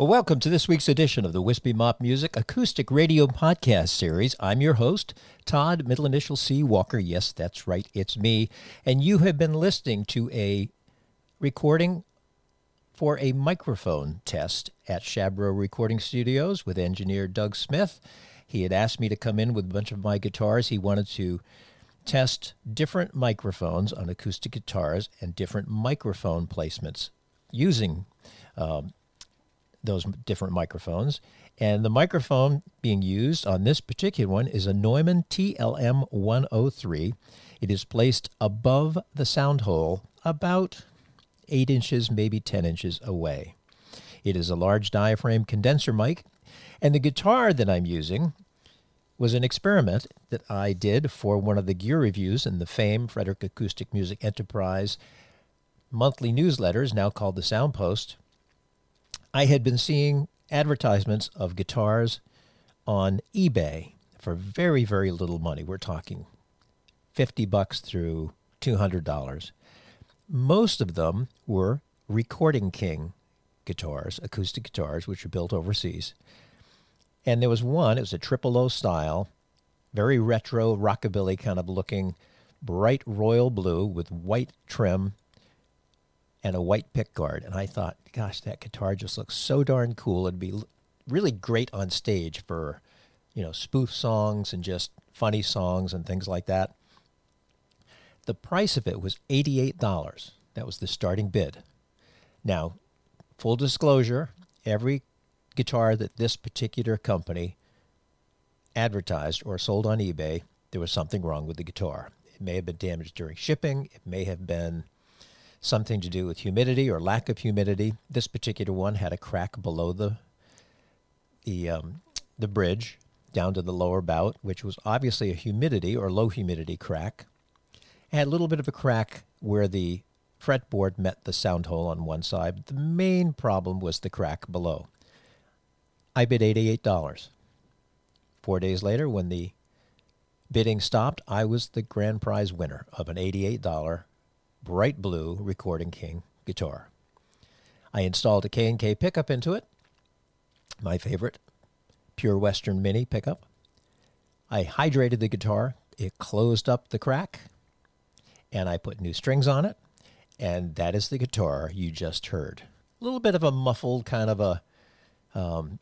Well, welcome to this week's edition of the Wispy Mop Music Acoustic Radio Podcast Series. I'm your host, Todd, middle initial C Walker. Yes, that's right, it's me. And you have been listening to a recording for a microphone test at Shabro Recording Studios with engineer Doug Smith. He had asked me to come in with a bunch of my guitars. He wanted to test different microphones on acoustic guitars and different microphone placements using um, those different microphones. And the microphone being used on this particular one is a Neumann TLM 103. It is placed above the sound hole about 8 inches, maybe 10 inches away. It is a large diaphragm condenser mic. And the guitar that I'm using was an experiment that I did for one of the gear reviews in the FAME Frederick Acoustic Music Enterprise monthly newsletters, now called the Soundpost. I had been seeing advertisements of guitars on eBay for very, very little money. We're talking 50 bucks through $200. Most of them were Recording King guitars, acoustic guitars, which are built overseas. And there was one, it was a triple O style, very retro, rockabilly kind of looking, bright royal blue with white trim and a white pickguard. And I thought, gosh, that guitar just looks so darn cool. It'd be really great on stage for, you know, spoof songs and just funny songs and things like that. The price of it was $88. That was the starting bid. Now, full disclosure, every guitar that this particular company advertised or sold on eBay, there was something wrong with the guitar. It may have been damaged during shipping, it may have been something to do with humidity or lack of humidity. This particular one had a crack below the the um, the bridge down to the lower bout, which was obviously a humidity or low humidity crack. It had a little bit of a crack where the fretboard met the sound hole on one side. The main problem was the crack below. I bid $88. Four days later, when the bidding stopped, I was the grand prize winner of an $88 bright blue Recording King guitar. I installed a K&K pickup into it, my favorite, Pure Western Mini pickup. I hydrated the guitar, it closed up the crack, and I put new strings on it, and that is the guitar you just heard. A little bit of a muffled kind of a um,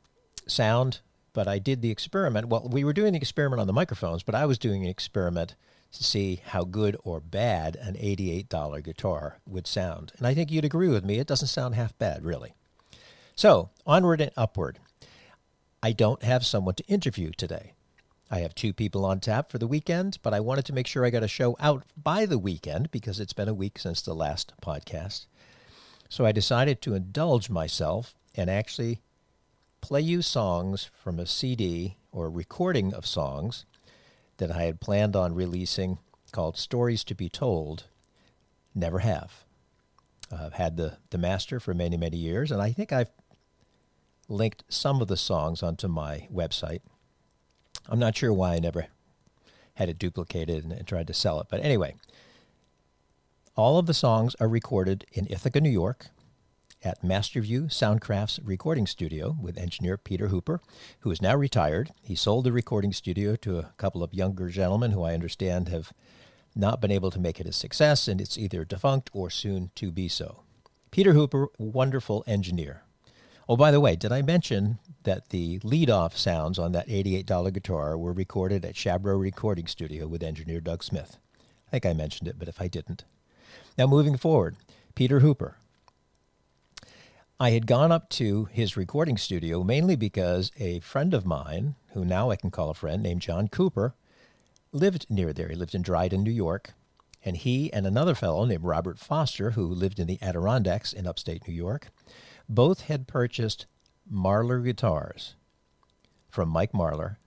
sound, but I did the experiment. Well, we were doing the experiment on the microphones, but I was doing an experiment to see how good or bad an $88 guitar would sound. And I think you'd agree with me, it doesn't sound half bad, really. So, onward and upward. I don't have someone to interview today. I have two people on tap for the weekend, but I wanted to make sure I got a show out by the weekend because it's been a week since the last podcast. So I decided to indulge myself and actually play you songs from a CD or recording of songs that I had planned on releasing called Stories to Be Told, never have. I've had the, the master for many, many years, and I think I've linked some of the songs onto my website. I'm not sure why I never had it duplicated and, and tried to sell it. But anyway, all of the songs are recorded in Ithaca, New York, at Masterview Soundcrafts recording studio with engineer Peter Hooper, who is now retired. He sold the recording studio to a couple of younger gentlemen who I understand have not been able to make it a success, and it's either defunct or soon to be so. Peter Hooper, wonderful engineer. Oh, by the way, did I mention that the lead-off sounds on that $88 guitar were recorded at Shabro Recording Studio with engineer Doug Smith? I think I mentioned it, but if I didn't. Now, moving forward, Peter Hooper, I had gone up to his recording studio mainly because a friend of mine, who now I can call a friend, named John Cooper, lived near there. He lived in Dryden, New York. And he and another fellow named Robert Foster, who lived in the Adirondacks in upstate New York, both had purchased Marlar guitars from Mike Marlar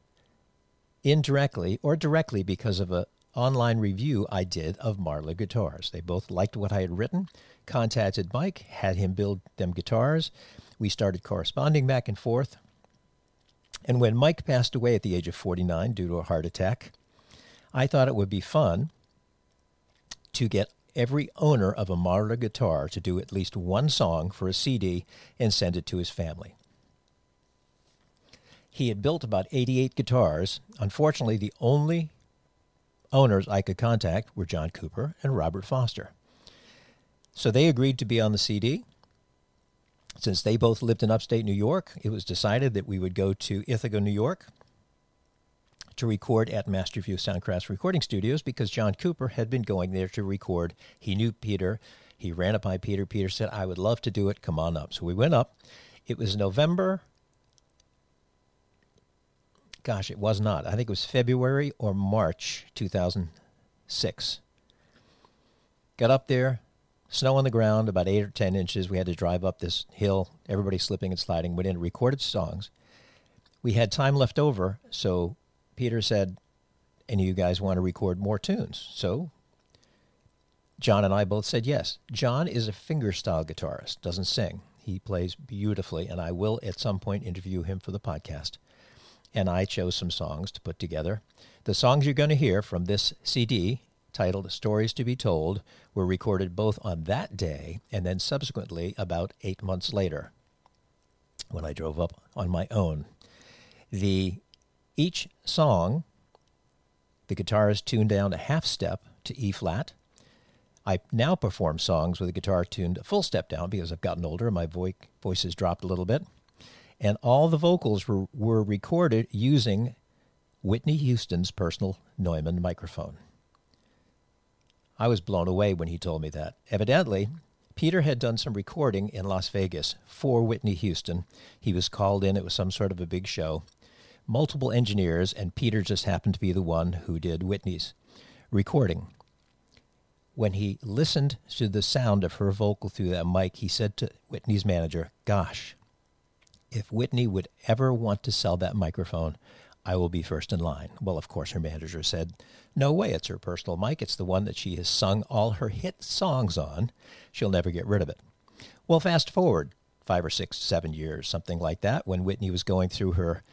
indirectly or directly because of an online review I did of Marlar guitars. They both liked what I had written contacted Mike, had him build them guitars. We started corresponding back and forth. And when Mike passed away at the age of 49 due to a heart attack, I thought it would be fun to get every owner of a Marlar guitar to do at least one song for a CD and send it to his family. He had built about 88 guitars. Unfortunately, the only owners I could contact were John Cooper and Robert Foster. So they agreed to be on the CD. Since they both lived in upstate New York, it was decided that we would go to Ithaca, New York to record at Masterview Soundcraft Recording Studios because John Cooper had been going there to record. He knew Peter. He ran it by Peter. Peter said, I would love to do it. Come on up. So we went up. It was November. Gosh, it was not. I think it was February or March 2006. Got up there, snow on the ground, about eight or 10 inches. We had to drive up this hill, everybody slipping and sliding. Went in, recorded songs. We had time left over, so Peter said, Any of you guys want to record more tunes? So John and I both said yes. John is a fingerstyle guitarist, doesn't sing. He plays beautifully, and I will at some point interview him for the podcast. And I chose some songs to put together. The songs you're going to hear from this CD, titled Stories to Be Told, were recorded both on that day and then subsequently about eight months later when I drove up on my own. The each song, the guitar is tuned down a half step to E flat I now perform songs with the guitar tuned a full step down because I've gotten older. And my voice voice has dropped a little bit. And all the vocals were, were recorded using Whitney Houston's personal Neumann microphone. I was blown away when he told me that. Evidently, Peter had done some recording in Las Vegas for Whitney Houston. He was called in, it was some sort of a big show. Multiple engineers, and Peter just happened to be the one who did Whitney's recording when he listened to the sound of her vocal through that mic, he said to Whitney's manager, Gosh, if Whitney would ever want to sell that microphone, I will be first in line. Well, of course, her manager said, No way, it's her personal mic. It's the one that she has sung all her hit songs on. She'll never get rid of it. Well, fast forward five or six, seven years, something like that, when Whitney was going through her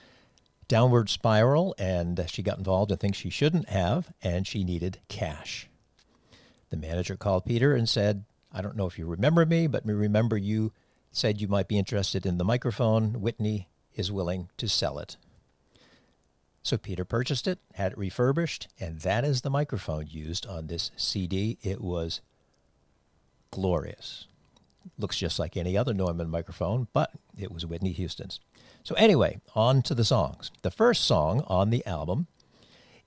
downward spiral and she got involved in things she shouldn't have, and she needed cash. The manager called Peter and said, I don't know if you remember me, but remember you said you might be interested in the microphone. Whitney is willing to sell it. So Peter purchased it, had it refurbished, and that is the microphone used on this CD. It was glorious. Looks just like any other Neumann microphone, but it was Whitney Houston's. So, anyway, on to the songs. The first song on the album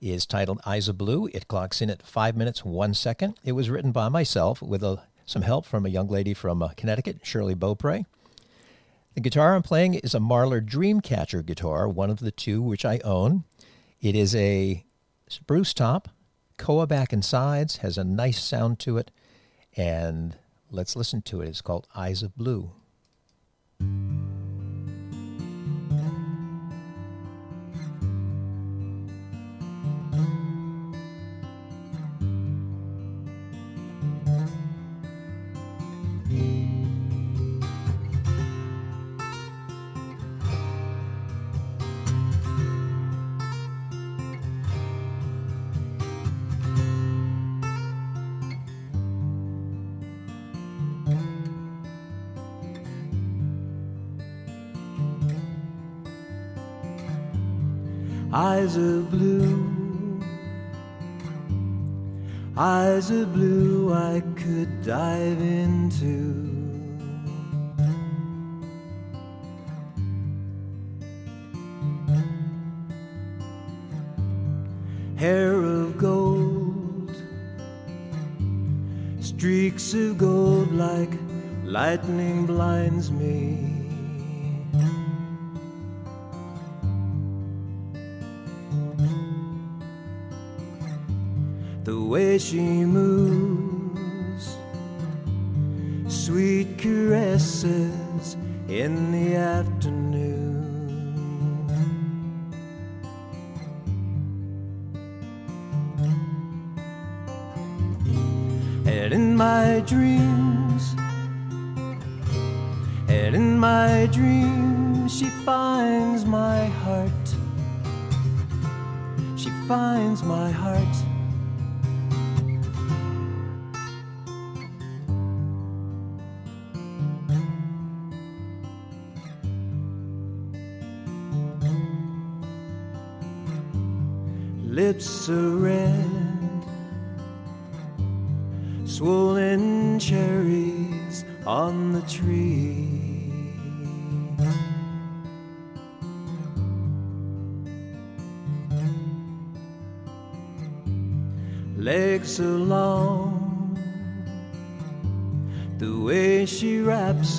is titled Eyes of Blue. It clocks in at five minutes, one second. It was written by myself with a, some help from a young lady from uh, Connecticut, Shirley Beaupre. The guitar I'm playing is a Marlar Dreamcatcher guitar, one of the two which I own. It is a spruce top, koa back and sides, has a nice sound to it, and let's listen to it. It's called Eyes of Blue. Eyes are blue, eyes are blue I could dive into. Hair of gold, streaks of gold like lightning blinds me. She moves, sweet caresses in the afternoon. And in my dreams,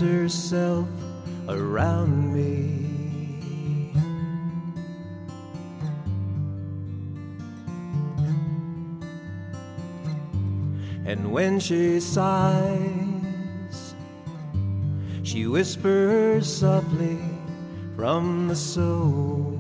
herself around me. And when she sighs, she whispers softly from the soul.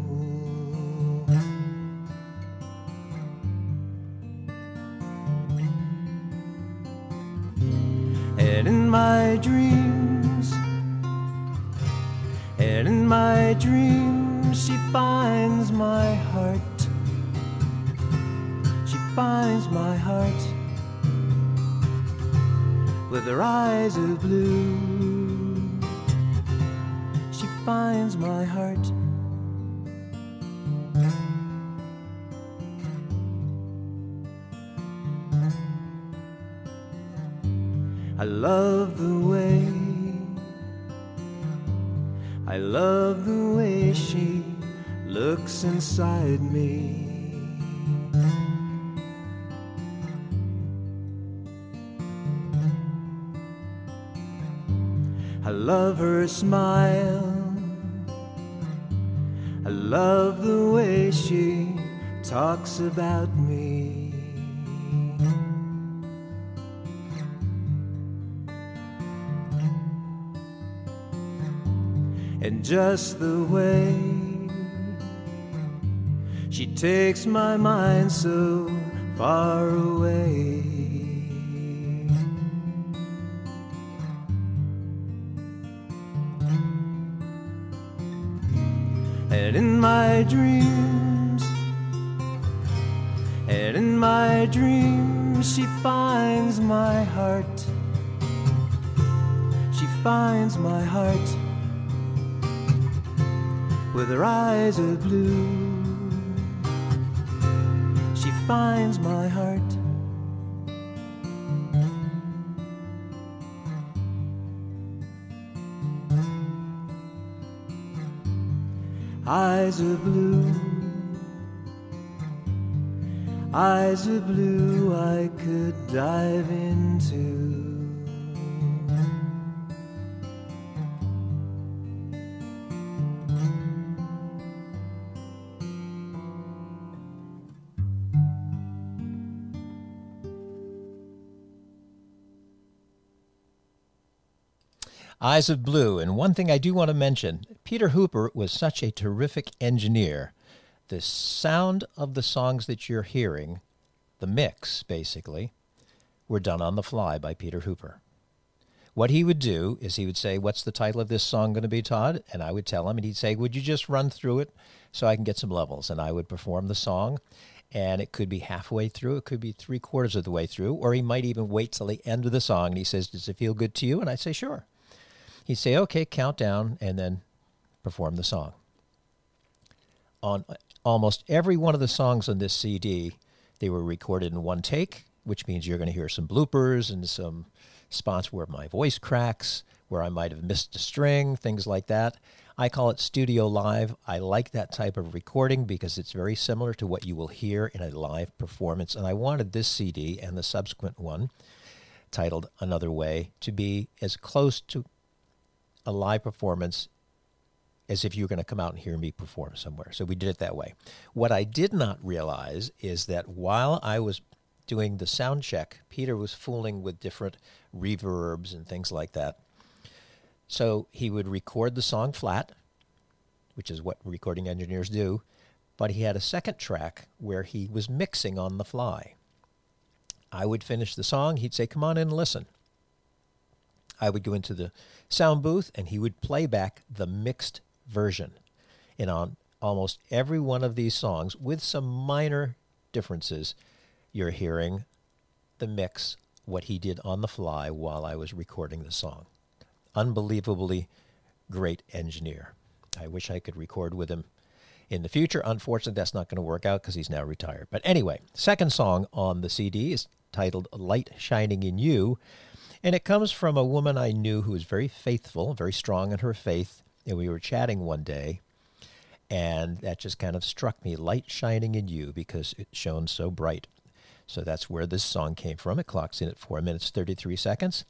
Finds my heart with her eyes of blue. She finds my heart. I love the way, I love the way she looks inside me. Love her smile. I love the way she talks about me. And just the way she takes my mind so far away. And in my dreams, and in my dreams, she finds my heart. She finds my heart with her eyes of blue. She finds my heart. Eyes of blue, eyes of blue I could dive into. Eyes of Blue. And one thing I do want to mention Peter Hooper was such a terrific engineer. The sound of the songs that you're hearing, the mix basically, were done on the fly by Peter Hooper. What he would do is he would say, What's the title of this song going to be, Todd? And I would tell him, and he'd say, Would you just run through it so I can get some levels? And I would perform the song, and it could be halfway through, it could be three quarters of the way through, or he might even wait till the end of the song and he says, Does it feel good to you? And I say, Sure. He'd say, Okay, count down, and then perform the song. On almost every one of the songs on this CD, they were recorded in one take, which means you're going to hear some bloopers and some spots where my voice cracks, where I might have missed a string, things like that. I call it studio live. I like that type of recording because it's very similar to what you will hear in a live performance. And I wanted this CD and the subsequent one, titled Another Way, to be as close to a live performance as if you were going to come out and hear me perform somewhere. So we did it that way. What I did not realize is that while I was doing the sound check, Peter was fooling with different reverbs and things like that. So he would record the song flat, which is what recording engineers do, but he had a second track where he was mixing on the fly. I would finish the song, he'd say, Come on in and listen. I would go into the sound booth and he would play back the mixed version. And on almost every one of these songs, with some minor differences, you're hearing the mix, what he did on the fly while I was recording the song. Unbelievably great engineer. I wish I could record with him in the future. Unfortunately, that's not going to work out because he's now retired. But anyway, second song on the CD is titled Light Shining in You. And it comes from a woman I knew who was very faithful, very strong in her faith. And we were chatting one day, and that just kind of struck me light shining in you because it shone so bright. So that's where this song came from. It clocks in at 4 minutes 33 seconds.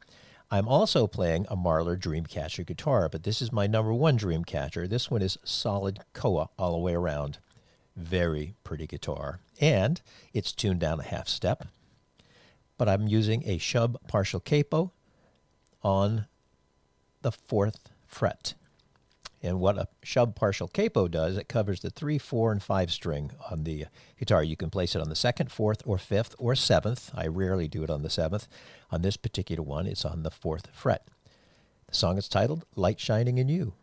I'm also playing a Marlar Dreamcatcher guitar, but this is my number one Dreamcatcher. This one is solid Koa all the way around. Very pretty guitar. And it's tuned down a half step but I'm using a Shubb partial capo on the fourth fret. And what a Shubb partial capo does, it covers the three, four, and five string on the guitar. You can place it on the second, fourth, or fifth, or seventh. I rarely do it on the seventh. On this particular one, it's on the fourth fret. The song is titled Light Shining in You.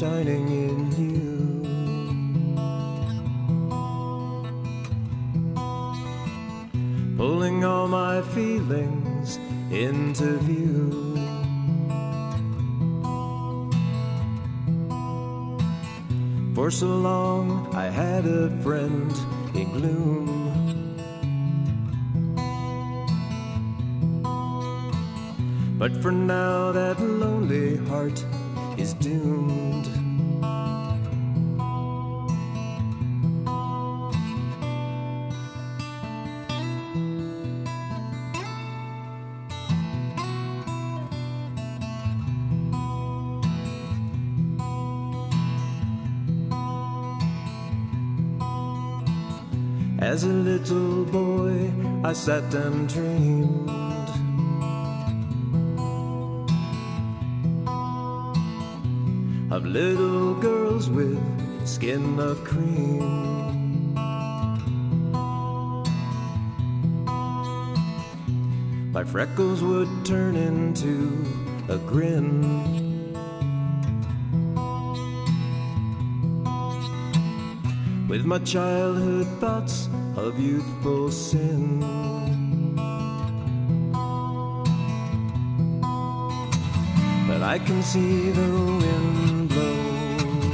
再令你 a grin. With my childhood thoughts of youthful sin. But I can see the wind blow,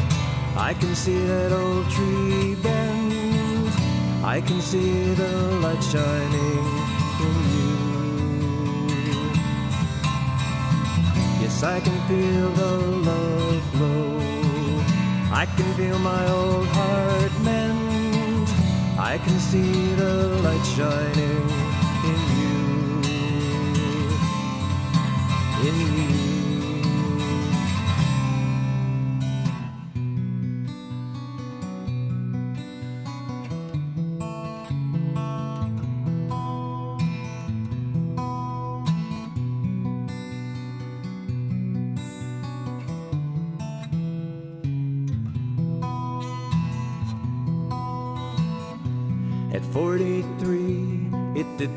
I can see that old tree bend. I can see the light shining Yes, I can feel the love flow. I can feel my old heart mend. I can see the light shining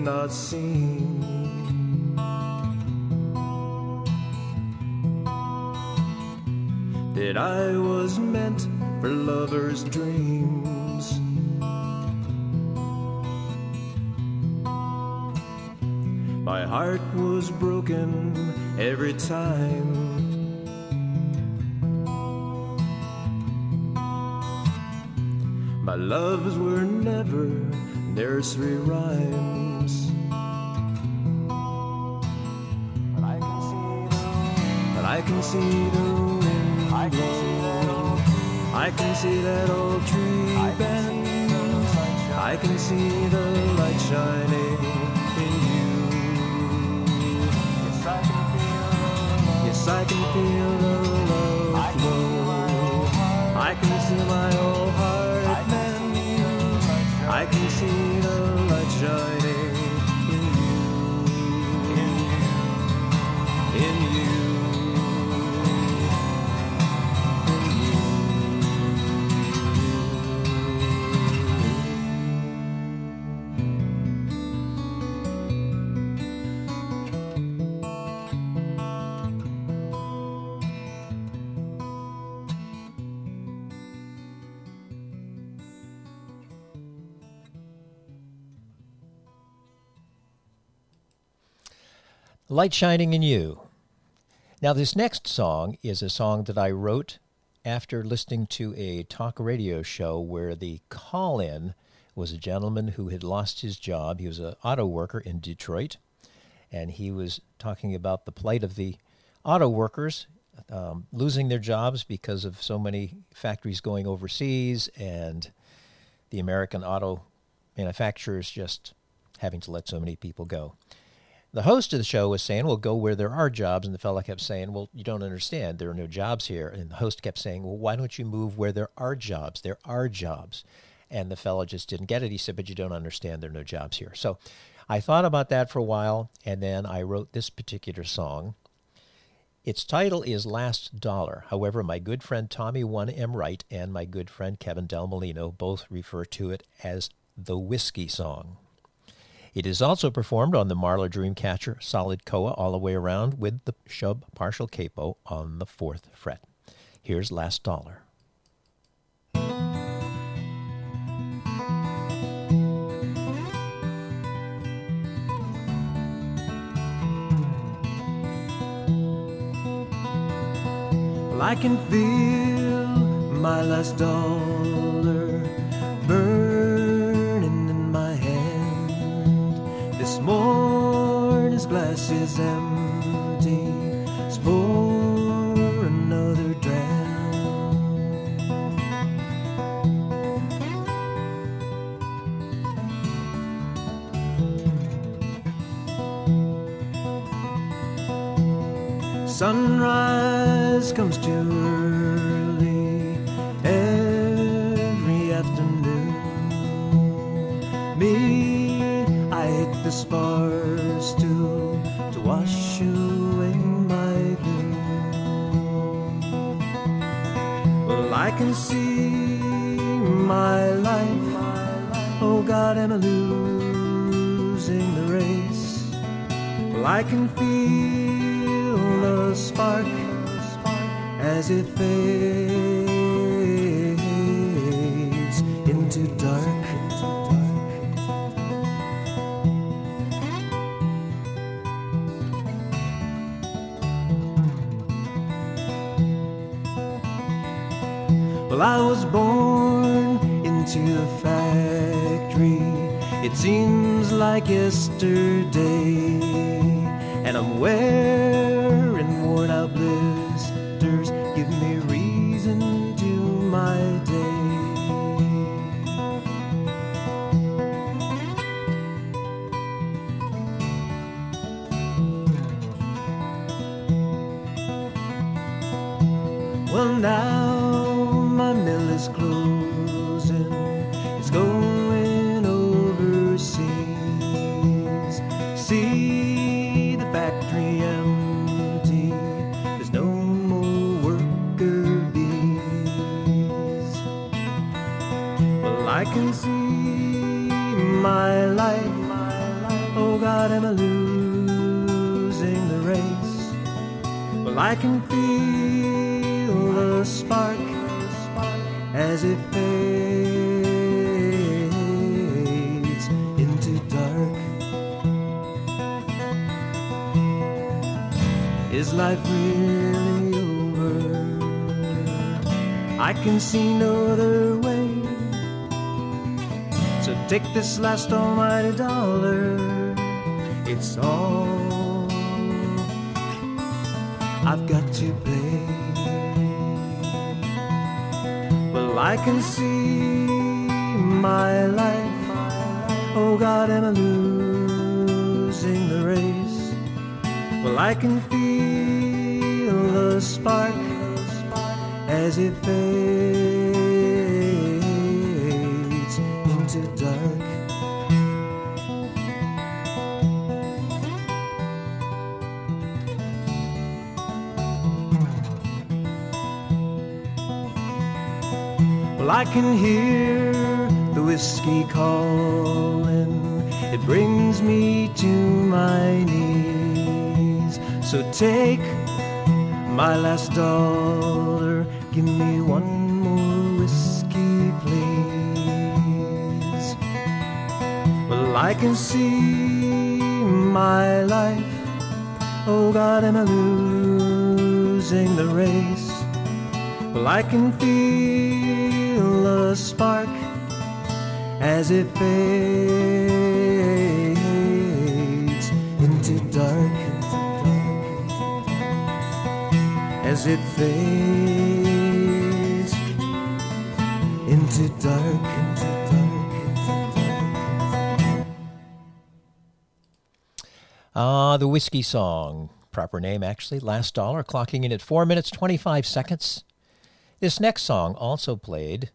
not seem that I was meant for lovers' dreams. My heart was broken every time. My loves were never nursery rhymes. But I can see the, but I can see the wind I can see that old tree. I can see that old tree bend. I can see the light shining in you. Yes, I can feel the Yes, I can feel the love flow. I can see my Light Shining in You. Now, this next song is a song that I wrote after listening to a talk radio show where the call in was a gentleman who had lost his job. He was an auto worker in Detroit, and he was talking about the plight of the auto workers um, losing their jobs because of so many factories going overseas and the American auto manufacturers just having to let so many people go. The host of the show was saying, Well, go where there are jobs. And the fellow kept saying, Well, you don't understand. There are no jobs here. And the host kept saying, Well, why don't you move where there are jobs? There are jobs. And the fellow just didn't get it. He said, But you don't understand. There are no jobs here. So I thought about that for a while. And then I wrote this particular song. Its title is Last Dollar. However, my good friend Tommy 1M Wright and my good friend Kevin Del Molino both refer to it as the Whiskey Song. It is also performed on the Marlar Dreamcatcher solid koa all the way around with the Shubb partial capo on the fourth fret. Here's Last Dollar. Well, I can feel my last dollar is empty. Pour another dram. Sunrise comes too early every afternoon. Me, I hit the spars see my life. Oh God, am I losing the race? Well, I can feel the spark as it fades Well, I was born into the factory. It seems like yesterday. And I'm wearing see no other way. So take this last almighty dollar. It's all I've got to pay. Well, I can see my life. Oh God, am I losing the race? Well, I can feel the spark as it fades into dark. Well, I can hear the whiskey calling. It brings me to my knees. So take my last dollar. Give me one more whiskey, please. Well, I can see my life. Oh God, am I losing the race? Well, I can feel a spark as it fades into dark. As it fades the Whiskey Song. Proper name, actually. Last Dollar, clocking in at 4 minutes 25 seconds. This next song also played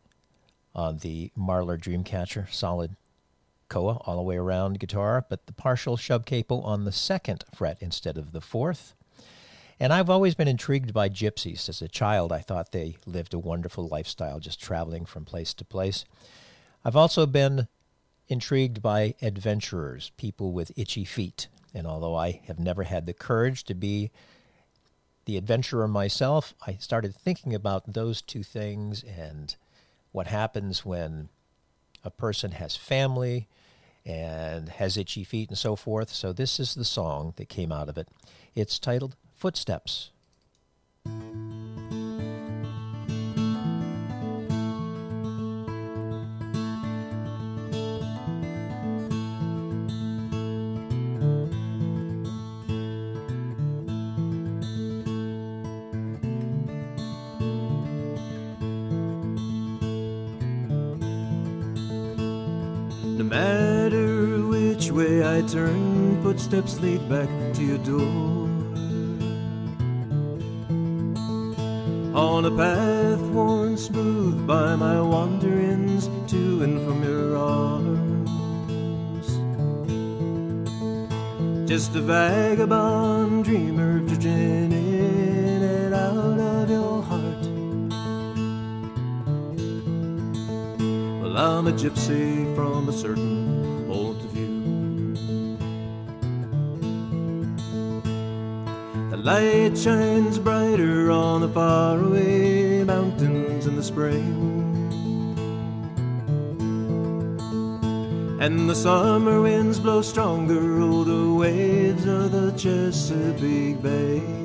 on the Marlar Dreamcatcher, solid koa all the way around guitar, but the partial Shubb capo on the second fret instead of the fourth. And I've always been intrigued by gypsies. As a child, I thought they lived a wonderful lifestyle, just traveling from place to place. I've also been intrigued by adventurers, people with itchy feet. And although I have never had the courage to be the adventurer myself, I started thinking about those two things and what happens when a person has family and has itchy feet and so forth. So, this is the song that came out of it. It's titled Footsteps. Way I turn, footsteps lead back to your door. On a path worn smooth by my wanderings to and from your arms. Just a vagabond dreamer drifting in and out of your heart. Well, I'm a gypsy from a certain light shines brighter on the faraway mountains in the spring. And the summer winds blow stronger, oh, the waves of the Chesapeake Bay.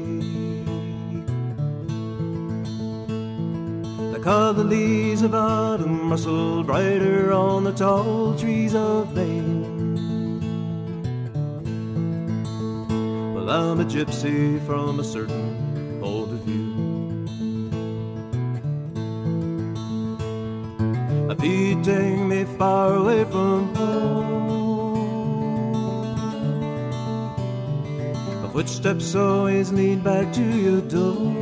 The leaves of autumn rustle brighter on the tall trees of Maine. A gypsy from a certain of view. Feet take me far away from home. My footsteps always lead back to your door.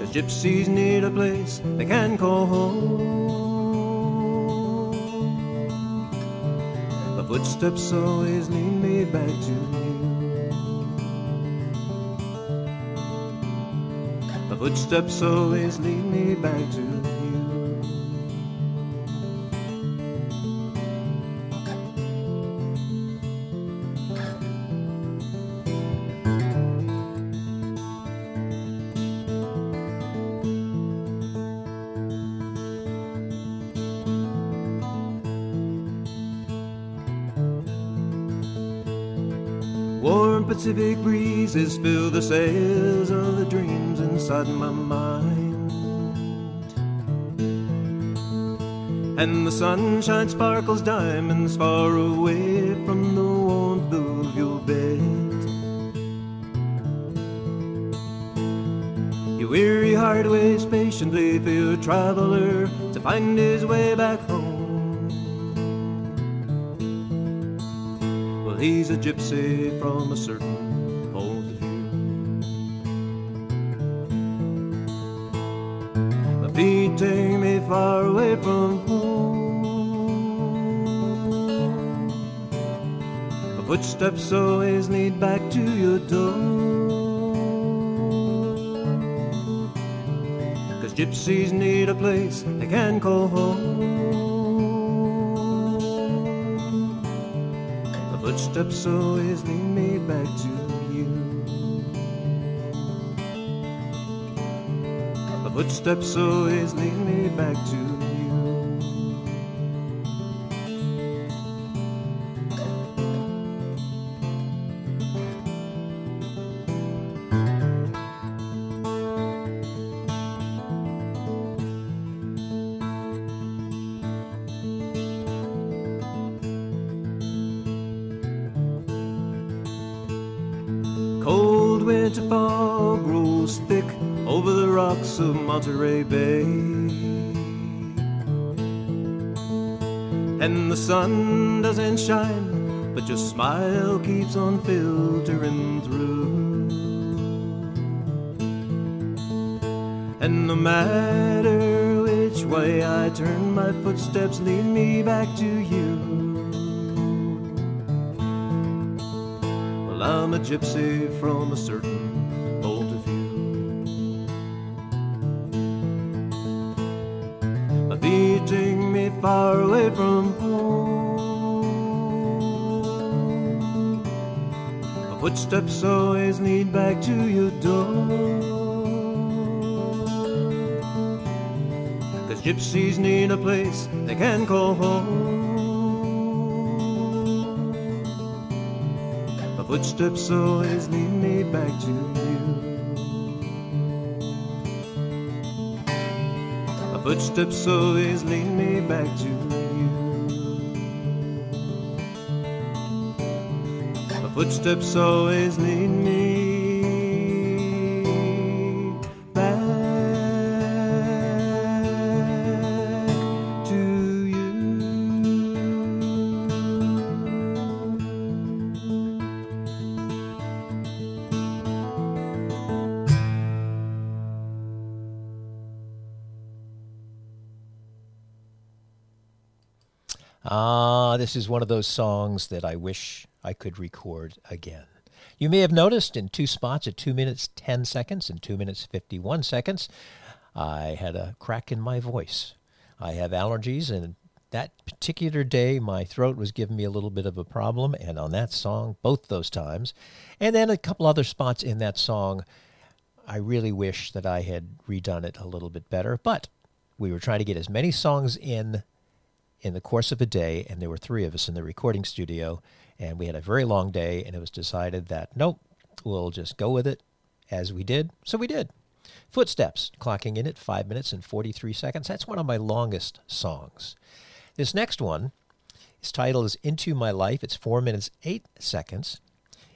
Cause gypsies need a place they can call home. Footsteps always lead me back to you. My footsteps always lead me back to you. Pacific breezes fill the sails of the dreams inside my mind. And the sunshine sparkles diamonds far away from the warmth of your bed. Your weary heart waits patiently for your traveler to find his way back home. Gypsy from a certain point of view. My feet take me far away from home. My footsteps always lead back to your door. Cause gypsies need a place they can Footsteps always lead me back to you. My footsteps always lead me back to sun doesn't shine, but your smile keeps on filtering through. And no matter which way I turn, my footsteps lead me back to you. Well, I'm a gypsy from a certain point of view. Take me far away from footsteps always lead back to your door. Cause gypsies need a place they can call home. My footsteps always lead me back to you. My footsteps always lead me back to you. Footsteps always lead me back to you. Ah, this is one of those songs that I wish I could record again. You may have noticed in two spots at 2 minutes 10 seconds and 2 minutes 51 seconds, I had a crack in my voice. I have allergies, and that particular day, my throat was giving me a little bit of a problem. And on that song, both those times, and then a couple other spots in that song, I really wish that I had redone it a little bit better. But we were trying to get as many songs in in the course of a day, and there were three of us in the recording studio, and we had a very long day, and it was decided that nope, we'll just go with it as we did. So we did. Footsteps, clocking in at five minutes and 43 seconds. That's one of my longest songs. This next one, its title is Into My Life. It's four minutes, eight seconds.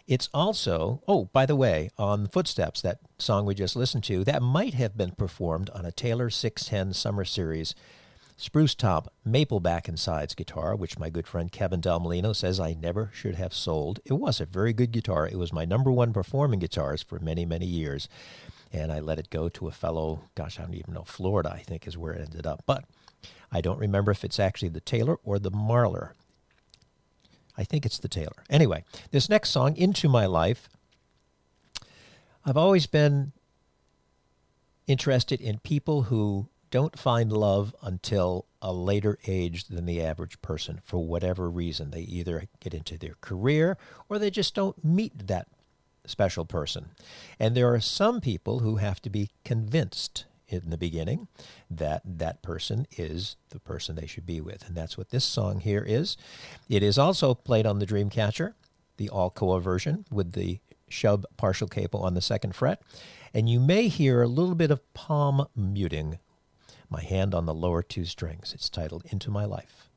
It's also, oh, by the way, on Footsteps, that song we just listened to, that might have been performed on a Taylor 610 Summer Series spruce top maple back and sides guitar, which my good friend Kevin Delmolino says I never should have sold. It was a very good guitar. It was my number one performing guitars for many, many years. And I let it go to a fellow, gosh, I don't even know, Florida, I think is where it ended up. But I don't remember if it's actually the Taylor or the Marlar. I think it's the Taylor. Anyway, this next song, Into My Life, I've always been interested in people who don't find love until a later age than the average person for whatever reason. They either get into their career or they just don't meet that special person. And there are some people who have to be convinced in the beginning that that person is the person they should be with. And that's what this song here is. It is also played on the Dreamcatcher, the all Koa version with the Shubb partial capo on the second fret. And you may hear a little bit of palm muting my hand on the lower two strings. It's titled Into My Life.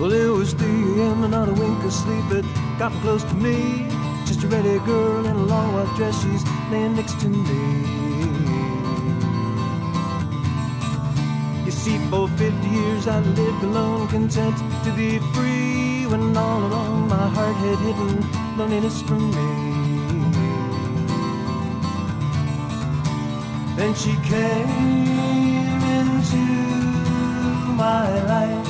Well, it was 3 a.m. and not a wink of sleep had gotten close to me. Just a ready girl in a long white dress, she's laying next to me. You see, for 50 years I lived alone, content to be free. When all along my heart had hidden loneliness from me. Then she came into my life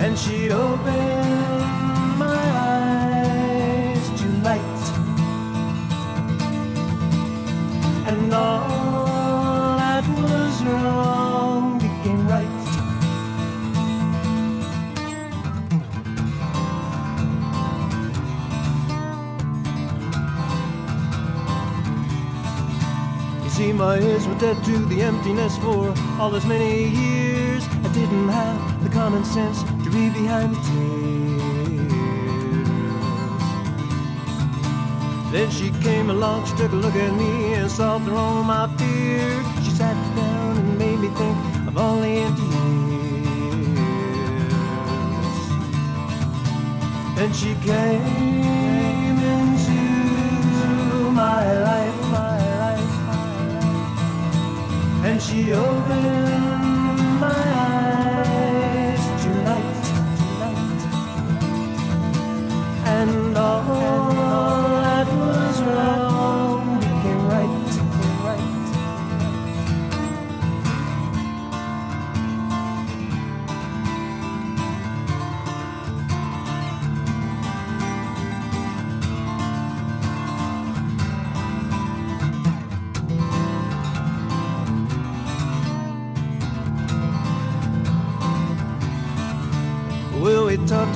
and she opened my eyes to light and all that was wrong became right You see, my ears were dead to the emptiness for all those many years. I didn't have the common sense to leave behind the tears. Then she came along, she took a look at me and solved her all my fears. She sat down and made me think of all the empty years. And she came into my life, my life, my life. And she opened my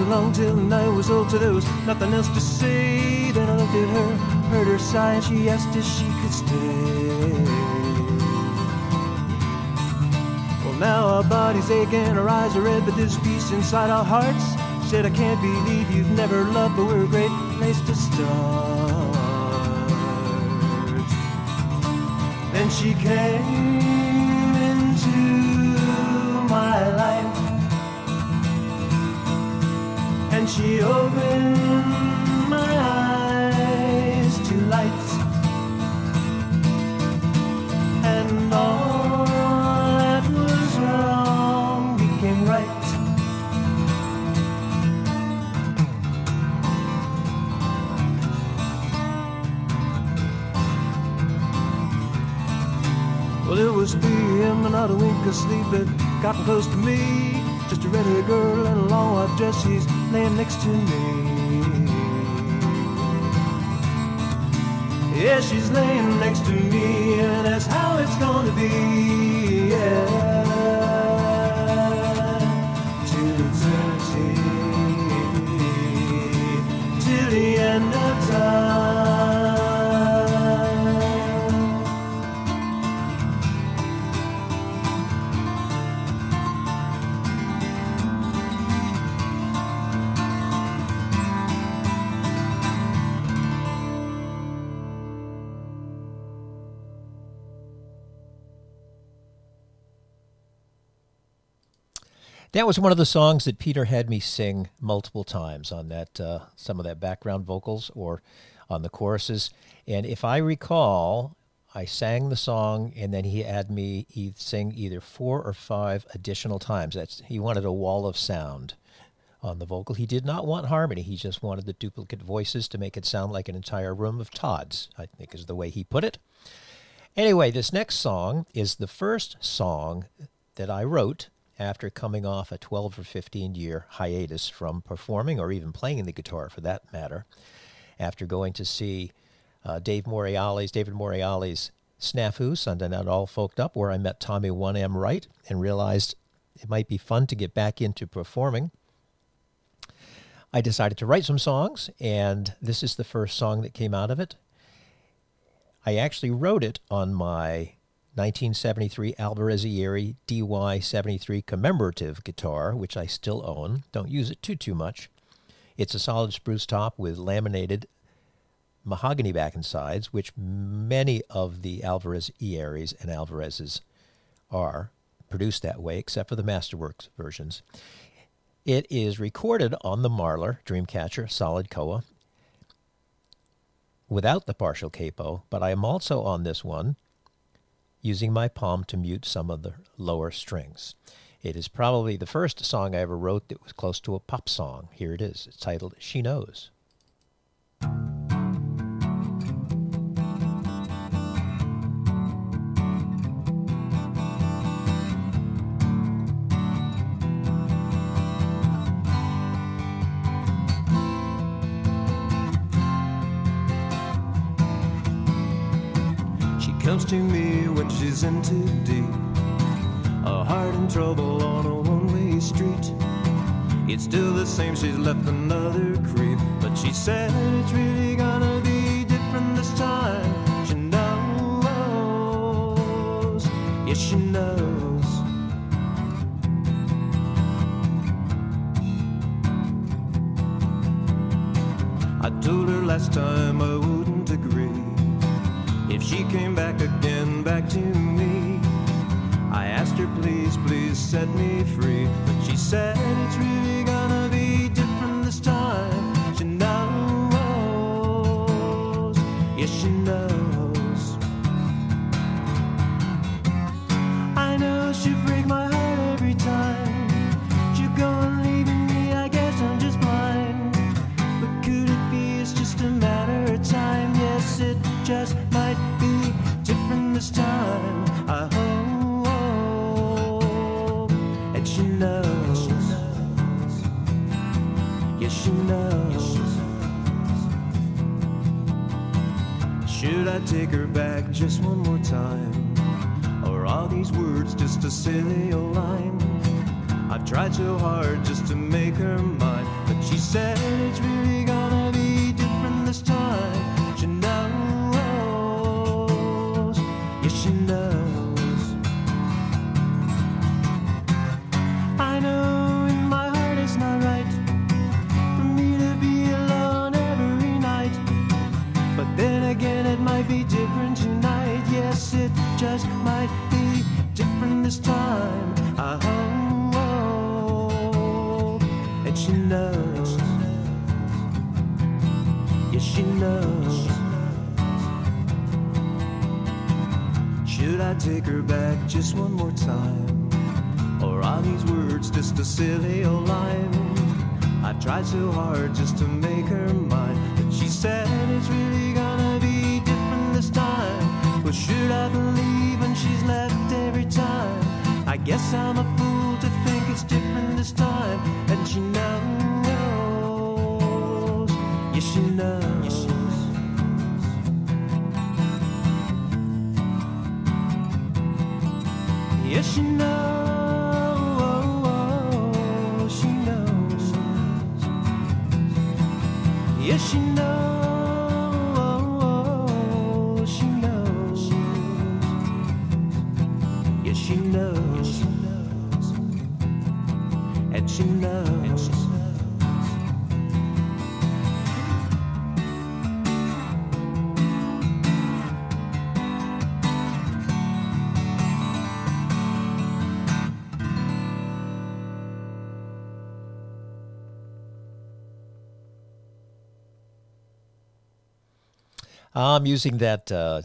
along till the night was old, till there was nothing else to say. Then I looked at her, heard her sigh, and she asked if she could stay. Well, now our bodies aching, our eyes are red, but there's peace inside our hearts. Said, I can't believe you've never loved, but we're a great place to start. Then she came she opened my eyes to light and all that was wrong became right Well, it was 3 a.m. and not a wink of sleep gotten close to me. Just a red-haired girl in a long white dress, she's laying next to me. Yeah, she's laying next to me, and that's how it's gonna be. Yeah. That was one of the songs that Peter had me sing multiple times on that uh, some of that background vocals or on the choruses. And if I recall, I sang the song and then he had me sing either four or five additional times. That's he wanted a wall of sound on the vocal. He did not want harmony. He just wanted the duplicate voices to make it sound like an entire room of Todd's. I think is the way he put it. Anyway, this next song is the first song that I wrote after coming off a 12 or 15 year hiatus from performing or even playing the guitar for that matter. After going to see uh, Dave Morreale's, David Morreale's Snafu, Sunday Night All Folked Up, where I met Tommy 1M Wright and realized it might be fun to get back into performing. I decided to write some songs, and this is the first song that came out of it. I actually wrote it on my 1973 Alvarez-Yairi DY73 commemorative guitar, which I still own. Don't use it too too much. It's a solid spruce top with laminated mahogany back and sides, which many of the Alvarez-Yairis and Alvarez's are produced that way, except for the Masterworks versions. It is recorded on the Marlar Dreamcatcher Solid Koa without the partial capo, but I am also on this one using my palm to mute some of the lower strings. It is probably the first song I ever wrote that was close to a pop song. Here it is. It's titled She Knows. comes to me when she's in too deep. A heart in trouble on a one way street. It's still the same, she's left another creep. But she said it's really gonna be different this time. She knows, yes, she knows. I told her last time I take her back just one more time? Or are these words just a silly old line? I tried so hard just to make her mine, but she said it's really gonna be different this time. Well, should I believe when she's left every time? I guess I'm a fool to think it's different this time, and she knows. Yes, she knows. Yes, she I'm using that uh,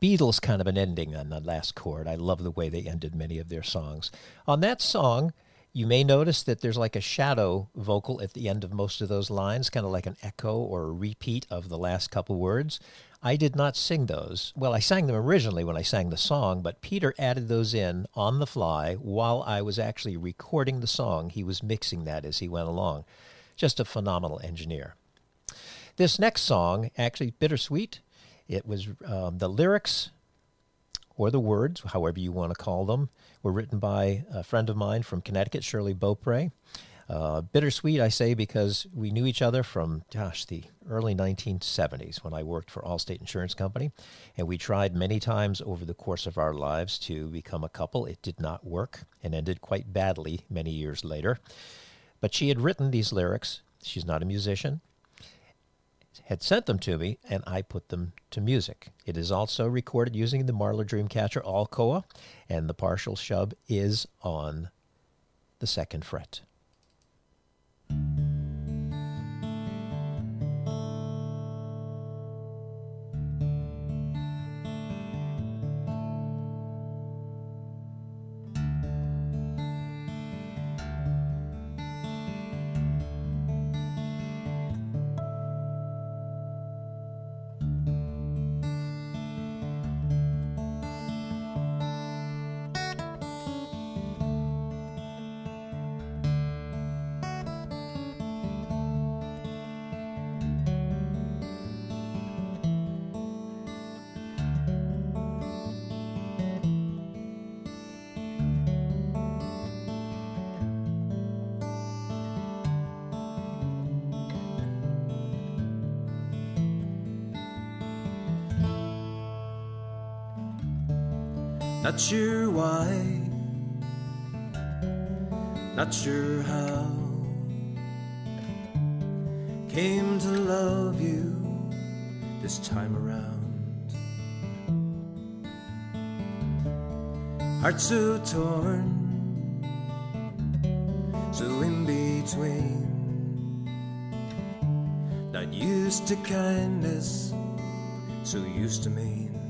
Beatles kind of an ending on the last chord. I love the way they ended many of their songs. On that song, you may notice that there's like a shadow vocal at the end of most of those lines, kind of like an echo or a repeat of the last couple words. I did not sing those. Well, I sang them originally when I sang the song, but Peter added those in on the fly while I was actually recording the song. He was mixing that as he went along. Just a phenomenal engineer. This next song, actually bittersweet, it was um, the lyrics or the words, however you want to call them, were written by a friend of mine from Connecticut, Shirley Beaupre. Uh, bittersweet, I say, because we knew each other from, gosh, the early 1970s when I worked for Allstate Insurance Company. And we tried many times over the course of our lives to become a couple. It did not work and ended quite badly many years later. But she had written these lyrics. She's not a musician had sent them to me, and I put them to music. It is also recorded using the Marlar Dreamcatcher all Koa, and the partial Shubb is on the second fret. Sure why, not sure how. came to love you this time around. Heart so torn, so in between. Not used to kindness, so used to mean.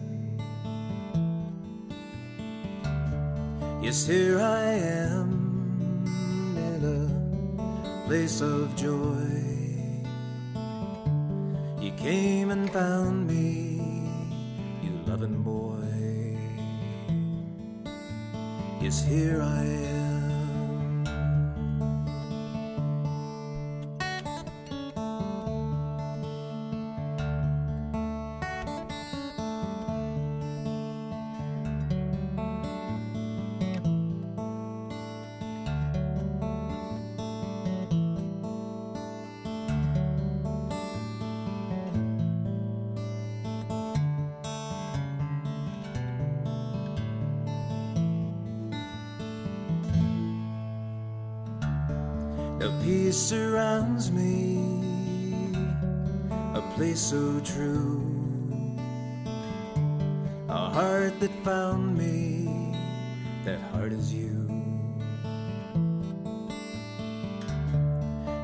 Yes, here I am in a place of joy. You came and found me, you loving boy. Yes, here I am. No peace surrounds me, a place so true. A heart that found me, that heart is you.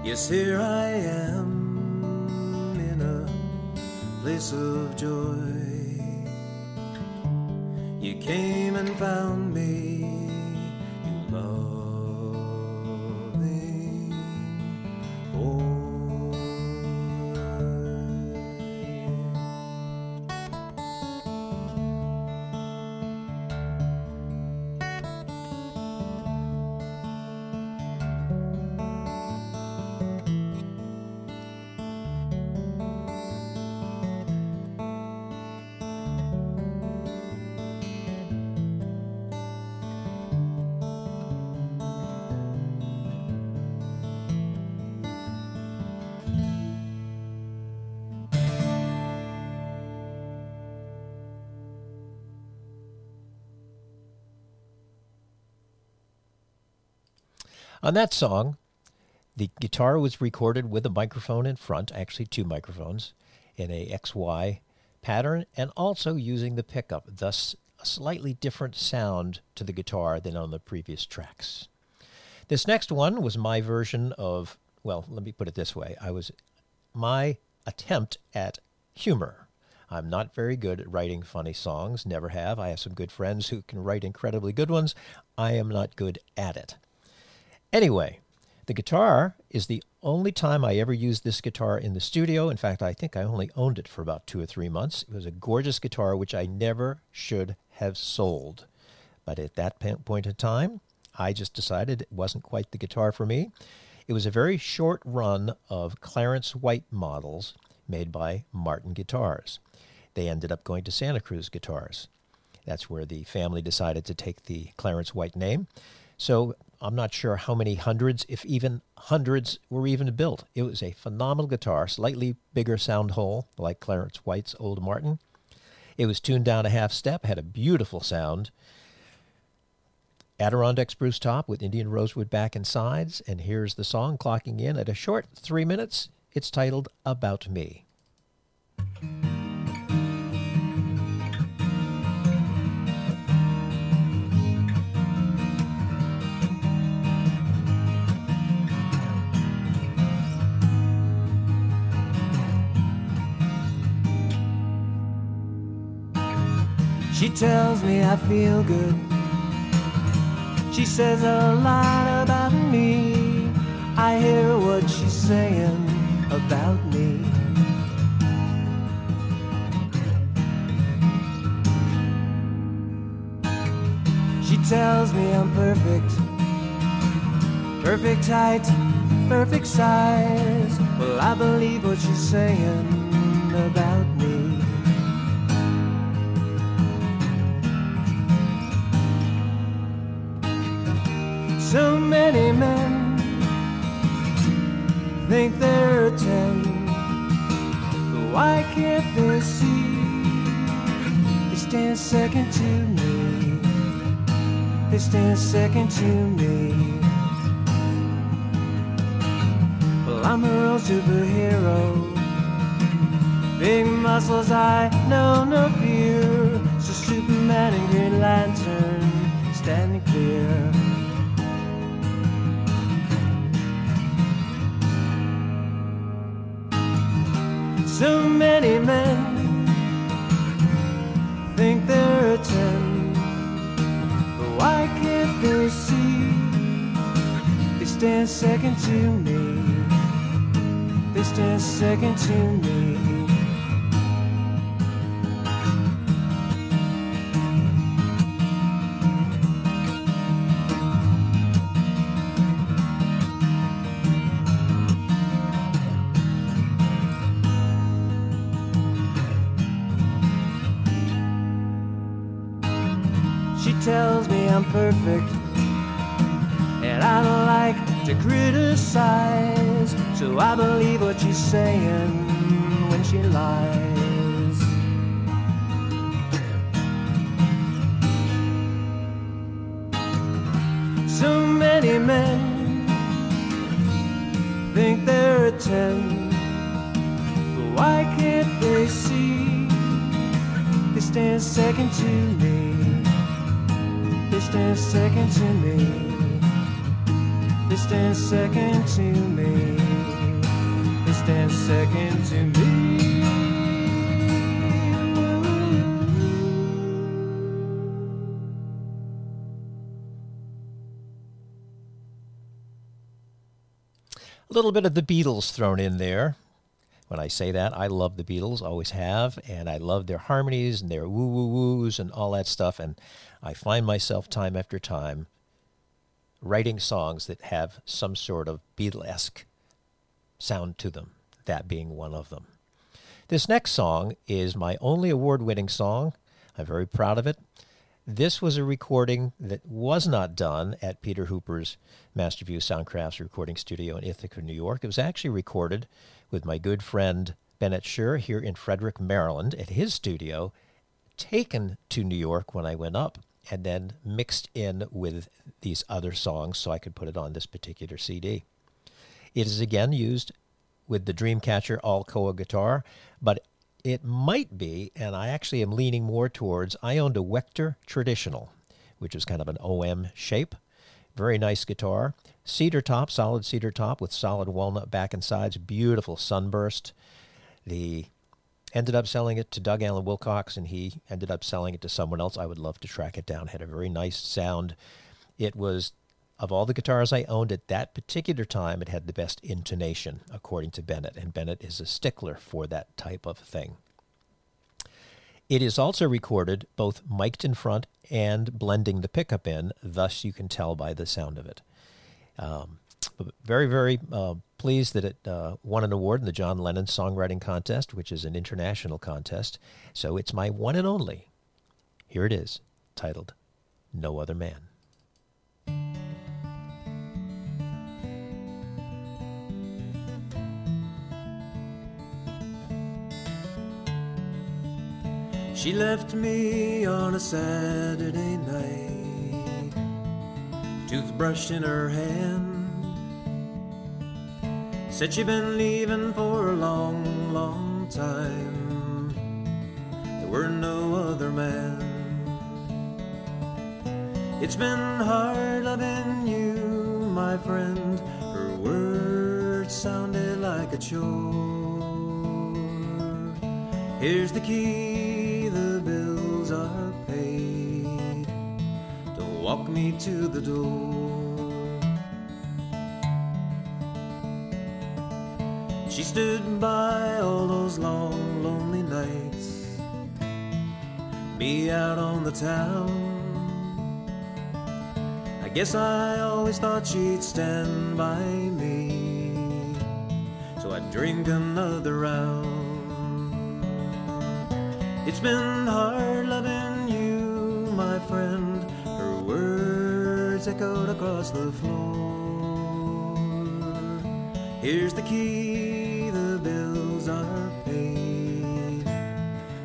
Yes, here I am in a place of joy. You came and found me, On that song, the guitar was recorded with a microphone in front, actually two microphones, in a XY pattern, and also using the pickup, thus a slightly different sound to the guitar than on the previous tracks. This next one was my version of, well, let me put it this way. I was my attempt at humor. I'm not very good at writing funny songs, never have. I have some good friends who can write incredibly good ones. I am not good at it. Anyway, the guitar is the only time I ever used this guitar in the studio. In fact, I think I only owned it for about two or three months. It was a gorgeous guitar which I never should have sold. But at that point in time, I just decided it wasn't quite the guitar for me. It was a very short run of Clarence White models made by Martin Guitars. They ended up going to Santa Cruz Guitars. That's where the family decided to take the Clarence White name. So I'm not sure how many hundreds, if even hundreds, were even built. It was a phenomenal guitar, slightly bigger sound hole, like Clarence White's old Martin. It was tuned down a half step, had a beautiful sound. Adirondack spruce top with Indian rosewood back and sides. And here's the song clocking in at a short three minutes. It's titled About Me. Tells me I feel good. She says a lot about me. I hear what she's saying about me. She tells me I'm perfect. Perfect height, perfect size. Well, I believe what she's saying about me. So many men think they're ten. But why can't they see? They stand second to me. They stand second to me. Well, I'm a real superhero. Big muscles, I know no fear. So Superman and Green Lantern standing clear. So many men think they're a ten, but why can't they see? They stand second to me. They stand second to me. I believe what she's saying when she lies. So many men think they're a ten, but why can't they see? They stand second to me. They stand second to me. A little bit of the Beatles thrown in there. When I say that, I love the Beatles, always have, and I love their harmonies and their woo woo woos and all that stuff. And I find myself time after time writing songs that have some sort of Beatlesque sound to them, that being one of them. This next song is my only award winning song. I'm very proud of it. This was a recording that was not done at Peter Hooper's Masterview Soundcrafts recording studio in Ithaca, New York. It was actually recorded with my good friend Bennett Scher here in Frederick, Maryland, at his studio, taken to New York when I went up, and then mixed in with these other songs so I could put it on this particular CD. It is again used with the Dreamcatcher all Koa guitar, but it might be, and I actually am leaning more towards, I owned a Wechter Traditional, which is kind of an OM shape. Very nice guitar. Cedar top, solid cedar top with solid walnut back and sides. Beautiful sunburst. The ended up selling it to Doug Allen Wilcox, and he ended up selling it to someone else. I would love to track it down. Had a very nice sound. It was of all the guitars I owned at that particular time, it had the best intonation, according to Bennett, and Bennett is a stickler for that type of thing. It is also recorded both mic'd in front and blending the pickup in, thus you can tell by the sound of it. Um, very, very uh, pleased that it uh, won an award in the John Lennon Songwriting Contest, which is an international contest. So it's my one and only. Here it is, titled No Other Man. She left me on a Saturday night, toothbrush in her hand. Said she'd been leaving for a long, long time. There were no other men. It's been hard loving you, my friend. Her words sounded like a chore. Here's the key, walk me to the door. She stood by all those long, lonely nights. Me out on the town. I guess I always thought she'd stand by me. So I'd drink another round. It's been hard loving you, my friend. Words echoed across the floor. Here's the key, the bills are paid.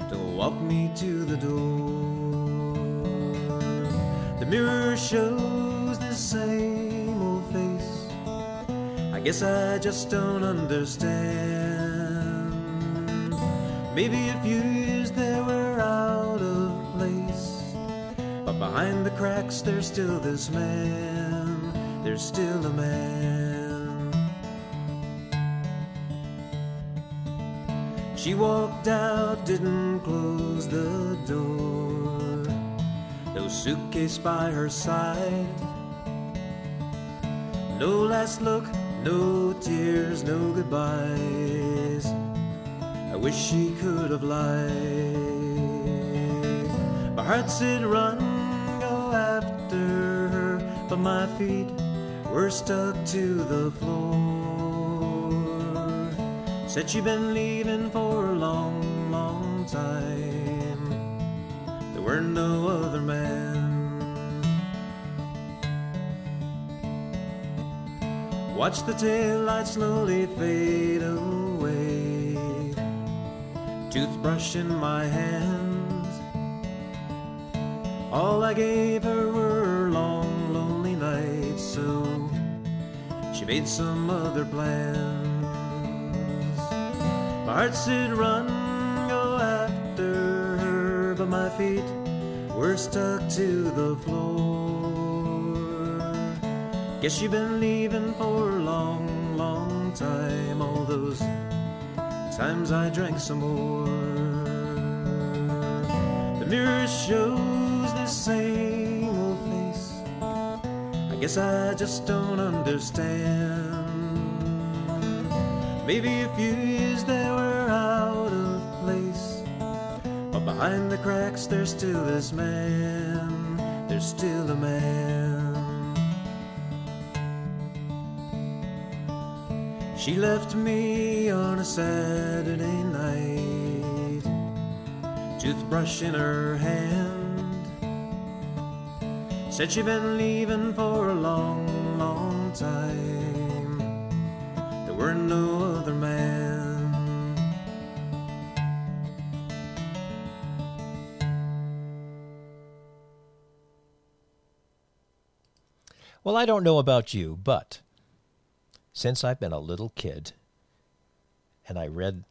Don't walk me to the door. The mirror shows the same old face. I guess I just don't understand. Maybe a few behind the cracks there's still this man, there's still a man. She walked out, didn't close the door, no suitcase by her side. No last look, no tears, no goodbyes. I wish she could have lied. My heart said run, my feet were stuck to the floor. Said she'd been leaving for a long, long time. There were no other men. Watch the tail light slowly fade away. Toothbrush in my hand. All I gave her she made some other plans. My heart said, run, go after her, but my feet were stuck to the floor. Guess you've been leaving for a long, long time. All those times I drank some more. The mirror shows the same guess I just don't understand. Maybe a few years they were out of place. But behind the cracks, there's still this man. There's still a man. She left me on a Saturday night, toothbrush in her hand. Said she'd been leaving for a long, long time. There were no other men. Well, I don't know about you, but since I've been a little kid and I read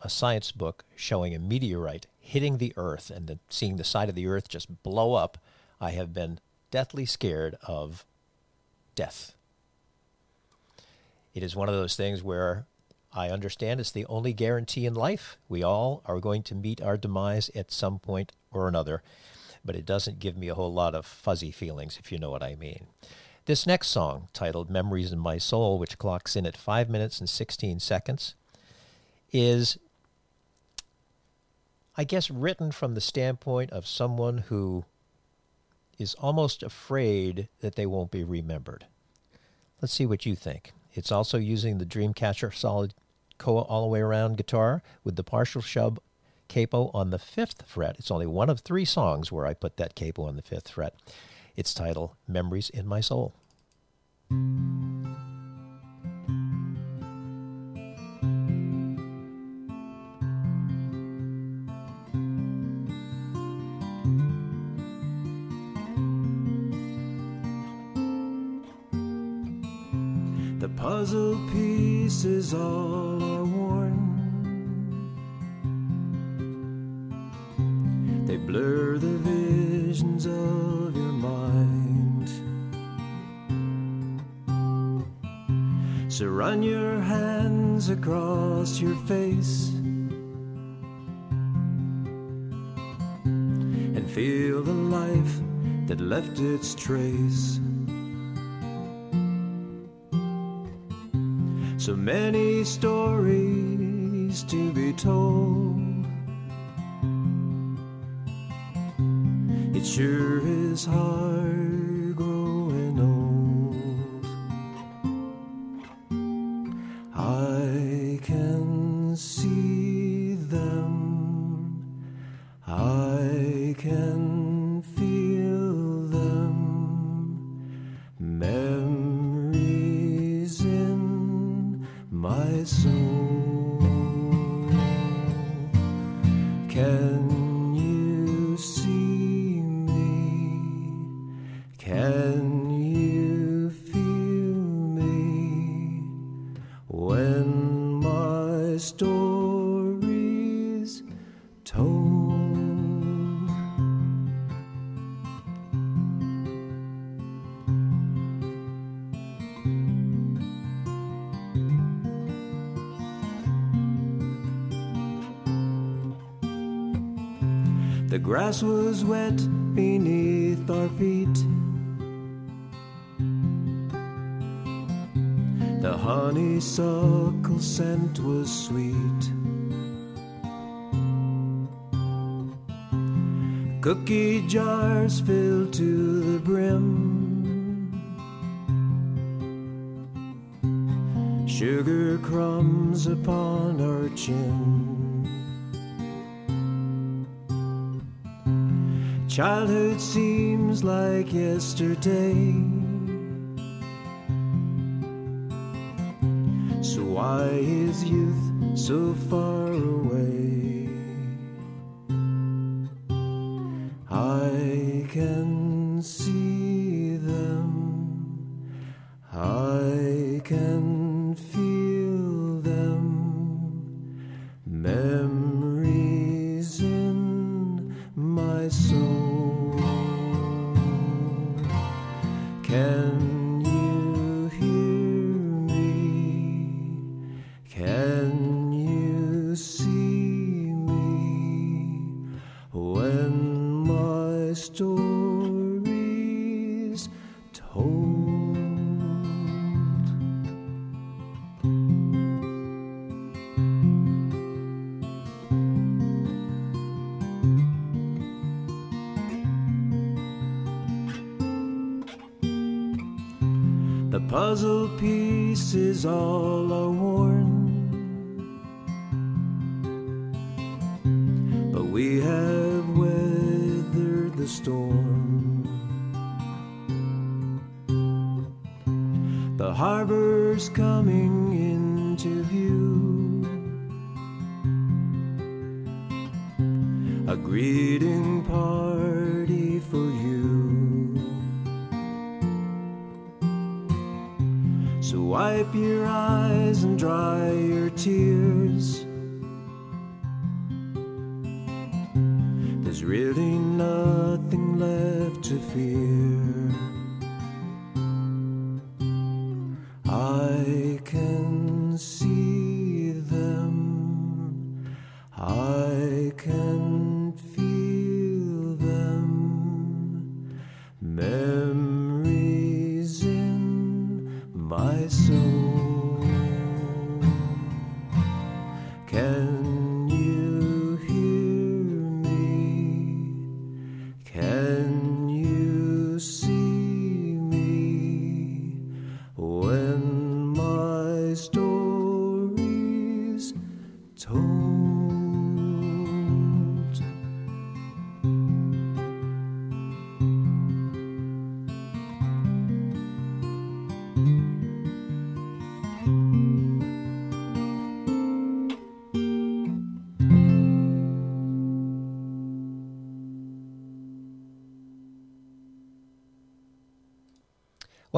a science book showing a meteorite hitting the earth and then seeing the side of the earth just blow up, I have been deathly scared of death. It is one of those things where I understand it's the only guarantee in life. We all are going to meet our demise at some point or another, but it doesn't give me a whole lot of fuzzy feelings, if you know what I mean. This next song, titled Memories in My Soul, which clocks in at 5 minutes and 16 seconds, is, I guess, written from the standpoint of someone who is almost afraid that they won't be remembered. Let's see what you think. It's also using the Dreamcatcher solid Koa all the way around guitar with the partial Shubb capo on the fifth fret. It's only one of three songs where I put that capo on the fifth fret. Its title, Memories in My Soul. Puzzle pieces all are worn. They blur the visions of your mind. So run your hands across your face and feel the life that left its trace. So many stories to be told. It sure is hard growing old. I grass was wet beneath our feet. The honeysuckle scent was sweet. Cookie jars filled to the brim. Sugar crumbs upon our chin. Childhood seems like yesterday. So why is youth so far puzzle pieces all are worn. But we have weathered the storm. The harbor's coming into view.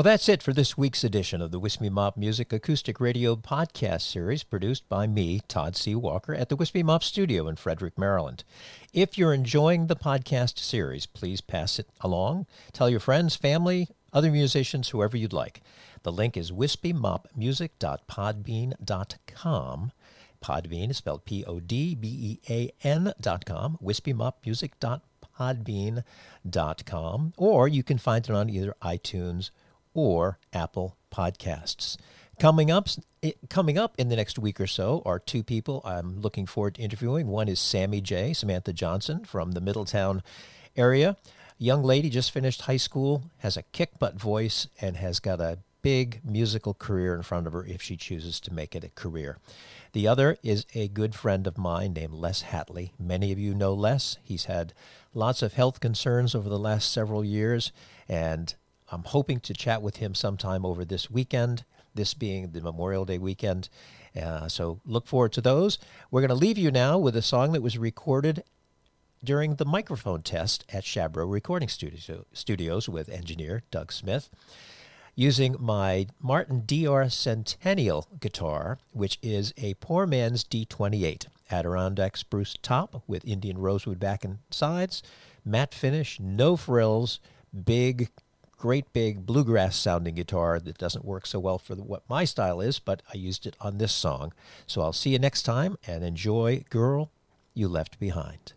Well, that's it for this week's edition of the Wispy Mop Music Acoustic Radio Podcast Series produced by me, Todd C. Walker, at the Wispy Mop Studio in Frederick, Maryland. If you're enjoying the podcast series, please pass it along. Tell your friends, family, other musicians, whoever you'd like. The link is wispymopmusic.podbean.com. Podbean is spelled P O D B E A N dot com, wispymopmusic.podbean.com, or you can find it on either iTunes or Apple Podcasts. Coming up, coming up in the next week or so are two people I'm looking forward to interviewing. One is Sammy J. Samantha Johnson from the Middletown area. Young lady just finished high school, has a kick butt voice, and has got a big musical career in front of her if she chooses to make it a career. The other is a good friend of mine named Les Hatley. Many of you know Les. He's had lots of health concerns over the last several years, and I'm hoping to chat with him sometime over this weekend, this being the Memorial Day weekend. Uh, so look forward to those. We're going to leave you now with a song that was recorded during the microphone test at Shabro Recording Studio, Studios with engineer Doug Smith using my Martin DR Centennial guitar, which is a poor man's D28. Adirondack spruce top with Indian rosewood back and sides, matte finish, no frills, big, great big bluegrass sounding guitar that doesn't work so well for the, what my style is, but I used it on this song. So I'll see you next time and enjoy Girl You Left Behind.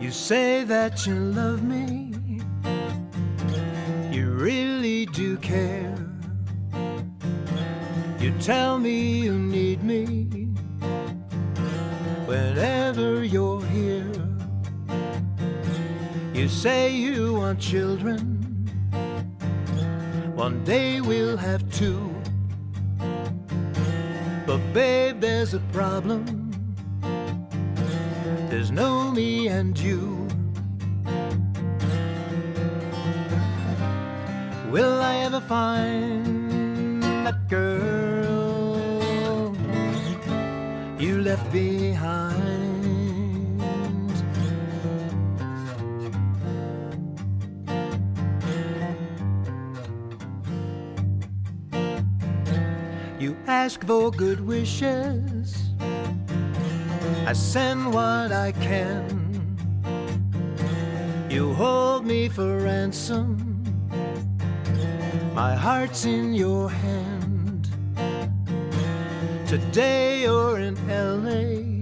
You say that you love me, you really do care. You tell me you need me whenever you're here. You say you want children, one day we'll have two. But babe, there's a problem. There's no me and you. Will I ever find that girl you left behind? You ask for good wishes. I send what I can. You hold me for ransom. My heart's in your hand. Today you're in LA.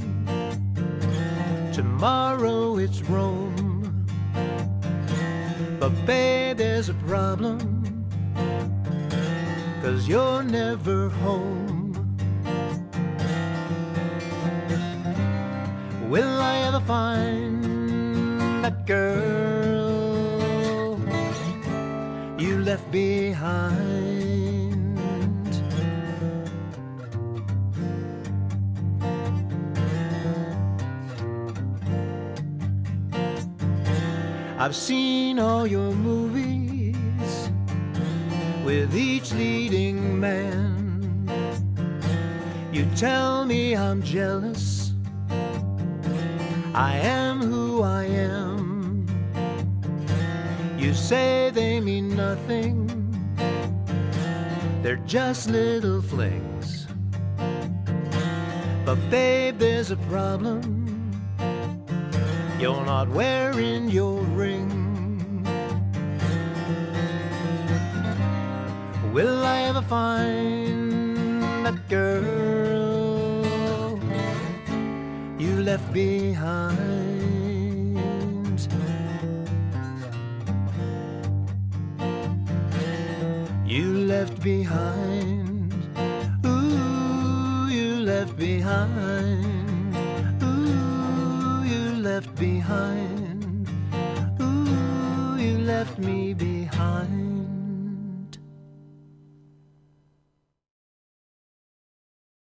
Tomorrow it's Rome. But babe, there's a problem. Cause you're never home. Will I ever find that girl you left behind? I've seen all your movies with each leading man. You tell me I'm jealous. I am who I am. You say they mean nothing, they're just little flings. But babe, there's a problem. You're not wearing your ring. Will I ever find that girl you left behind? You left behind. Ooh, you left behind. Left behind. Ooh, you left me behind.